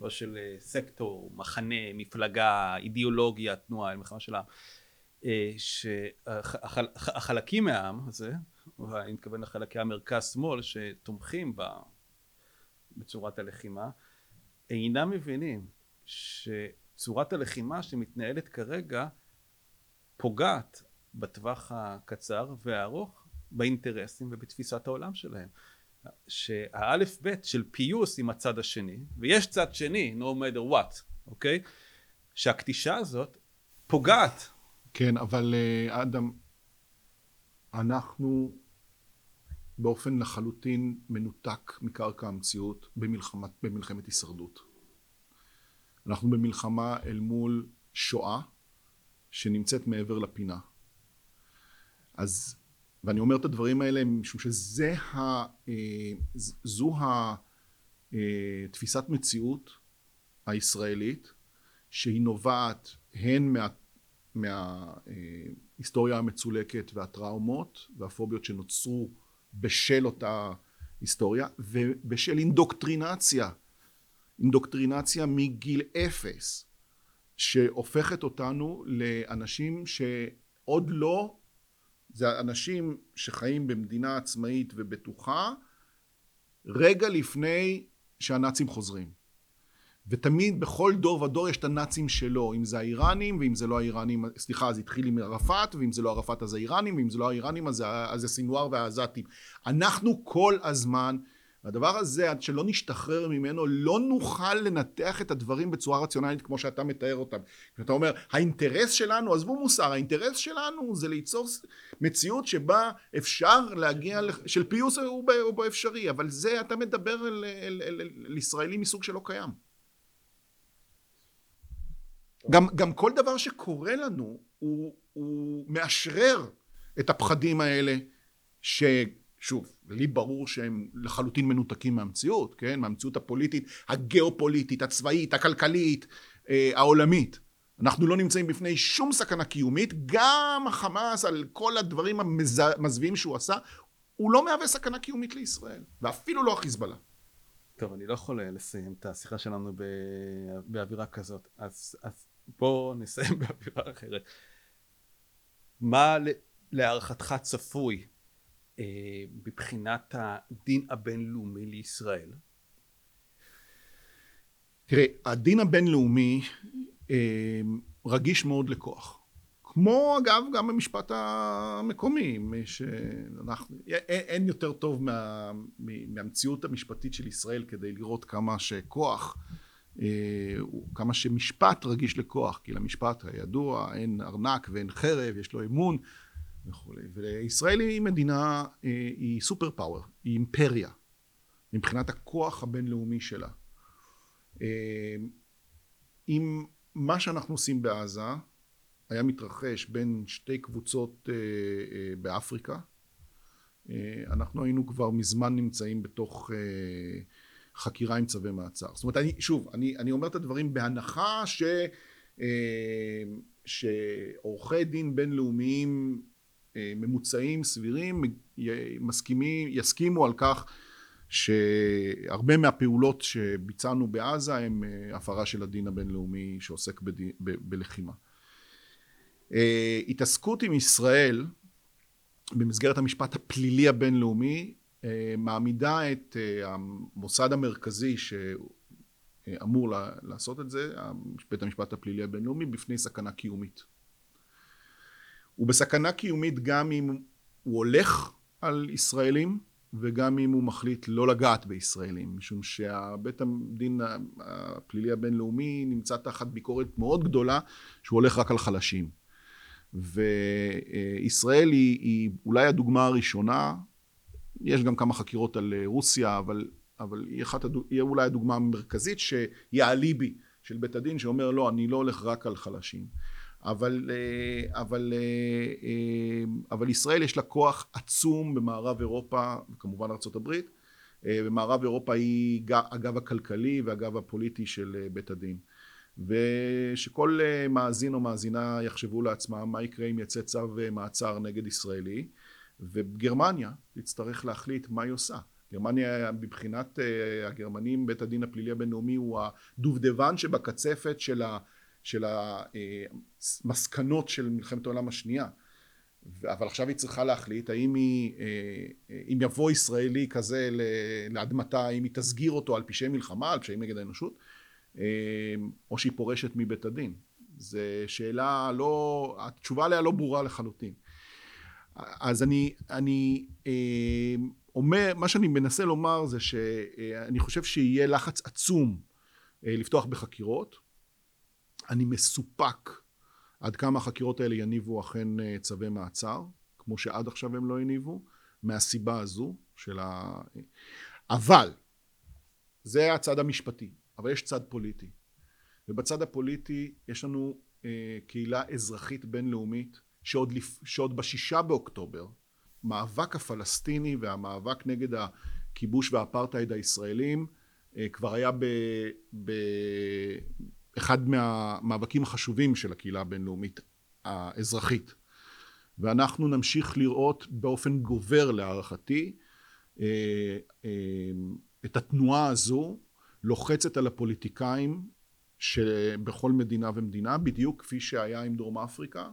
[SPEAKER 1] לא של אה, סקטור, מחנה, מפלגה, אידיאולוגיה, תנועה, מלחמה של העם. אה, שהחלקים מהעם הזה, ואני מתכוון לחלקי המרכז-שמאל, שתומכים בה בצורת הלחימה, אינם מבינים שצורת הלחימה שמתנהלת כרגע פוגעת בטווח הקצר והארוך באינטרסים ובתפיסת העולם שלהם. שהאלף בית של פיוס עם הצד השני, ויש צד שני, no matter what, אוקיי? שהקטישה הזאת פוגעת.
[SPEAKER 2] כן, אבל אה, אדם, אנחנו באופן לחלוטין מנותק מקרקע המציאות במלחמת, במלחמת הישרדות. אנחנו במלחמה אל מול שואה שנמצאת מעבר לפינה. אז, ואני אומר את הדברים האלה משום שזה ה... אה, זו התפיסת מציאות הישראלית שהיא נובעת הן מה... מההיסטוריה המצולקת והטראומות והפוביות שנוצרו בשל אותה היסטוריה ובשל אינדוקטרינציה אינדוקטרינציה מגיל אפס שהופכת אותנו לאנשים שעוד לא זה אנשים שחיים במדינה עצמאית ובטוחה רגע לפני שהנאצים חוזרים. ותמיד בכל דור ודור יש את הנאצים שלו אם זה האיראנים ואם זה לא האיראנים סליחה זה התחיל עם ערפאת ואם זה לא ערפאת אז האיראנים ואם זה לא האיראנים אז זה סינואר והעזתים. אנחנו כל הזמן והדבר הזה עד שלא נשתחרר ממנו לא נוכל לנתח את הדברים בצורה רציונלית כמו שאתה מתאר אותם. אתה אומר האינטרס שלנו עזבו מוסר האינטרס שלנו זה ליצור מציאות שבה אפשר להגיע של פיוס הוא באפשרי אבל זה אתה מדבר על, על, על, על ישראלי מסוג שלא קיים. גם, גם כל דבר שקורה לנו הוא, הוא מאשרר את הפחדים האלה ש... לי ברור שהם לחלוטין מנותקים מהמציאות, כן? מהמציאות הפוליטית, הגיאופוליטית, הצבאית, הכלכלית, אה, העולמית. אנחנו לא נמצאים בפני שום סכנה קיומית, גם החמאס על כל הדברים המזוויעים שהוא עשה, הוא לא מהווה סכנה קיומית לישראל, ואפילו לא החיזבאללה.
[SPEAKER 1] טוב, אני לא יכול אה, לסיים את השיחה שלנו באווירה כזאת, אז, אז בואו נסיים באווירה אחרת. מה להערכתך צפוי מבחינת הדין הבינלאומי לישראל?
[SPEAKER 2] תראה, הדין הבינלאומי אה, רגיש מאוד לכוח. כמו אגב גם במשפט המקומי, שאנחנו, אין יותר טוב מה, מהמציאות המשפטית של ישראל כדי לראות כמה שכוח, אה, כמה שמשפט רגיש לכוח, כי למשפט הידוע אין ארנק ואין חרב, יש לו אמון, וכולי. וישראל היא מדינה, אה, היא סופר פאוור, היא אימפריה, מבחינת הכוח הבינלאומי שלה. אה, אם מה שאנחנו עושים בעזה היה מתרחש בין שתי קבוצות אה, באפריקה, אנחנו היינו כבר מזמן נמצאים בתוך חקירה עם צווי מעצר. זאת אומרת, אני, שוב, אני, אני אומר את הדברים בהנחה ש... שעורכי דין בינלאומיים ממוצעים סבירים מסכימים, יסכימו על כך שהרבה מהפעולות שביצענו בעזה הם אה, הפרה של הדין הבינלאומי שעוסק בד... ב... בלחימה. אה, התעסקות עם ישראל במסגרת המשפט הפלילי הבינלאומי מעמידה את המוסד המרכזי שאמור לעשות את זה, בית המשפט הפלילי הבינלאומי, בפני סכנה קיומית. הוא בסכנה קיומית גם אם הוא הולך על ישראלים וגם אם הוא מחליט לא לגעת בישראלים משום שבית הדין הפלילי הבינלאומי נמצא תחת ביקורת מאוד גדולה שהוא הולך רק על חלשים. וישראל היא, היא אולי הדוגמה הראשונה יש גם כמה חקירות על רוסיה אבל, אבל היא, אחת, היא אולי הדוגמה המרכזית שהיא האליבי של בית הדין שאומר לא אני לא הולך רק על חלשים אבל, אה, אבל, אה, אה, אבל ישראל יש לה כוח עצום במערב אירופה וכמובן ארה"ב במערב אירופה היא הגב הכלכלי והגב הפוליטי של בית הדין. ושכל מאזין או מאזינה יחשבו לעצמם מה יקרה אם יצא צו מעצר נגד ישראלי. וגרמניה תצטרך להחליט מה היא עושה. גרמניה מבחינת הגרמנים בית הדין הפלילי הבינלאומי הוא הדובדבן שבקצפת של ה... של המסקנות של מלחמת העולם השנייה. אבל עכשיו היא צריכה להחליט האם היא אה, אם יבוא ישראלי כזה לאדמתה האם היא תסגיר אותו על פשעי מלחמה על פשעים נגד האנושות אה, או שהיא פורשת מבית הדין. זו שאלה לא התשובה עליה לא ברורה לחלוטין. אז אני אני אה, אומר מה שאני מנסה לומר זה שאני חושב שיהיה לחץ עצום לפתוח בחקירות אני מסופק עד כמה החקירות האלה יניבו אכן אה, צווי מעצר, כמו שעד עכשיו הם לא הניבו, מהסיבה הזו של ה... אבל, זה הצד המשפטי, אבל יש צד פוליטי. ובצד הפוליטי יש לנו אה, קהילה אזרחית בינלאומית שעוד, לפ... שעוד בשישה באוקטובר מאבק הפלסטיני והמאבק נגד הכיבוש והאפרטהייד הישראלים אה, כבר היה באחד מהמאבקים החשובים של הקהילה הבינלאומית האזרחית. ואנחנו נמשיך לראות באופן גובר להערכתי אה, אה, את התנועה הזו לוחצת על הפוליטיקאים שבכל מדינה ומדינה בדיוק כפי שהיה עם דרום אפריקה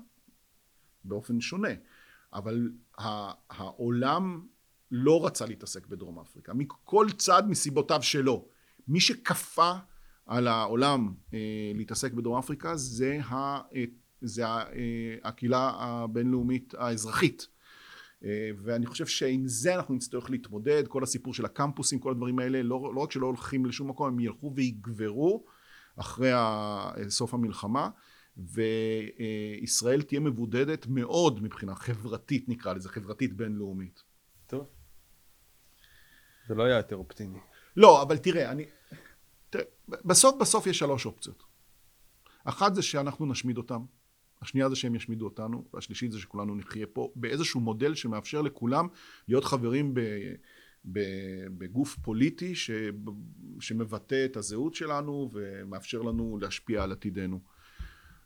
[SPEAKER 2] באופן שונה. אבל העולם לא רצה להתעסק בדרום אפריקה מכל צד מסיבותיו שלו. מי שכפה על העולם אה, להתעסק בדרום אפריקה זה, ה, זה ה, הקהילה הבינלאומית האזרחית אה, ואני חושב שעם זה אנחנו נצטרך להתמודד כל הסיפור של הקמפוסים כל הדברים האלה לא, לא רק שלא הולכים לשום מקום הם ילכו ויגברו אחרי סוף המלחמה וישראל תהיה מבודדת מאוד מבחינה חברתית נקרא לזה חברתית בינלאומית.
[SPEAKER 1] טוב. זה לא היה יותר אופטימי.
[SPEAKER 2] לא אבל תראה אני בסוף בסוף יש שלוש אופציות אחת זה שאנחנו נשמיד אותם השנייה זה שהם ישמידו אותנו, והשלישית זה שכולנו נחיה פה באיזשהו מודל שמאפשר לכולם להיות חברים ב, בגוף פוליטי ש, שמבטא את הזהות שלנו ומאפשר לנו להשפיע על עתידנו.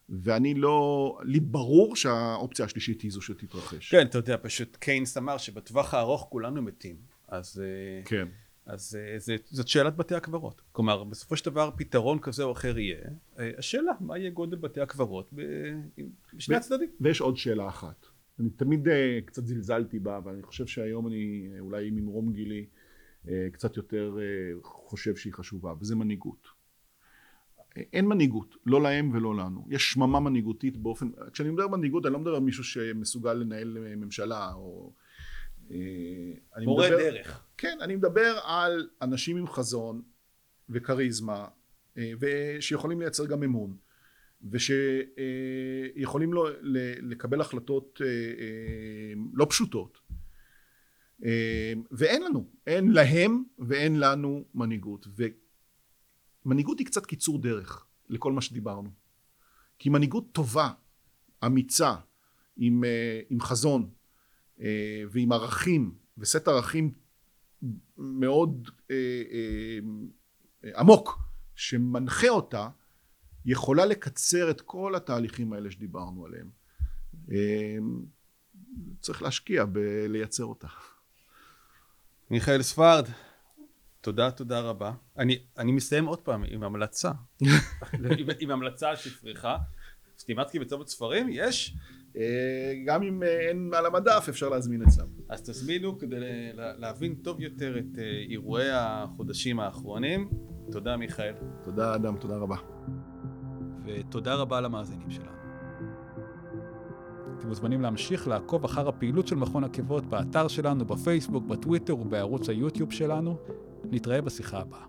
[SPEAKER 2] ואני לא, לי ברור שהאופציה השלישית היא זו שתתרחש.
[SPEAKER 1] כן, אתה יודע, פשוט קיינס אמר שבטווח הארוך כולנו מתים. אז... אה,
[SPEAKER 2] כן.
[SPEAKER 1] אז אה, זה, זאת שאלת בתי הקברות. כלומר, בסופו של דבר פתרון כזה או אחר יהיה. אה, השאלה, מה יהיה גודל בתי הקברות בשני הצדדים.
[SPEAKER 2] ויש עוד שאלה אחת. אני תמיד uh, קצת זלזלתי בה, אבל אני חושב שהיום אני, אולי ממרום גילי, קצת יותר חושב שהיא חשובה, וזה מנהיגות. אין מנהיגות, לא להם ולא לנו. יש שממה מנהיגותית באופן... כשאני מדבר מנהיגות, אני לא מדבר על מישהו שמסוגל לנהל ממשלה, או
[SPEAKER 1] אה, מורה מדבר, דרך.
[SPEAKER 2] כן, אני מדבר על אנשים עם חזון וכריזמה אה, ושיכולים לייצר גם אמון ושיכולים לא, לקבל החלטות אה, לא פשוטות ואין לנו, אין להם ואין לנו מנהיגות ומנהיגות היא קצת קיצור דרך לכל מה שדיברנו כי מנהיגות טובה, אמיצה, עם, עם חזון אה, ועם ערכים וסט ערכים מאוד אה, אה, עמוק שמנחה אותה יכולה לקצר את כל התהליכים האלה שדיברנו עליהם. צריך להשקיע בלייצר אותה.
[SPEAKER 1] מיכאל ספרד תודה תודה רבה. אני, אני מסיים עוד פעם עם המלצה. עם, עם המלצה על ספריך סטימצקי בצומת ספרים יש
[SPEAKER 2] אה, גם אם אה, אין על המדף אפשר להזמין אצלם.
[SPEAKER 1] אז תזמינו כדי להבין טוב יותר את אה, אירועי החודשים האחרונים. תודה מיכאל.
[SPEAKER 2] תודה אדם, תודה רבה.
[SPEAKER 1] ותודה רבה למאזינים שלנו. אתם מוזמנים להמשיך לעקוב אחר הפעילות של מכון עקבות באתר שלנו, בפייסבוק, בטוויטר ובערוץ היוטיוב שלנו. נתראה בשיחה הבאה.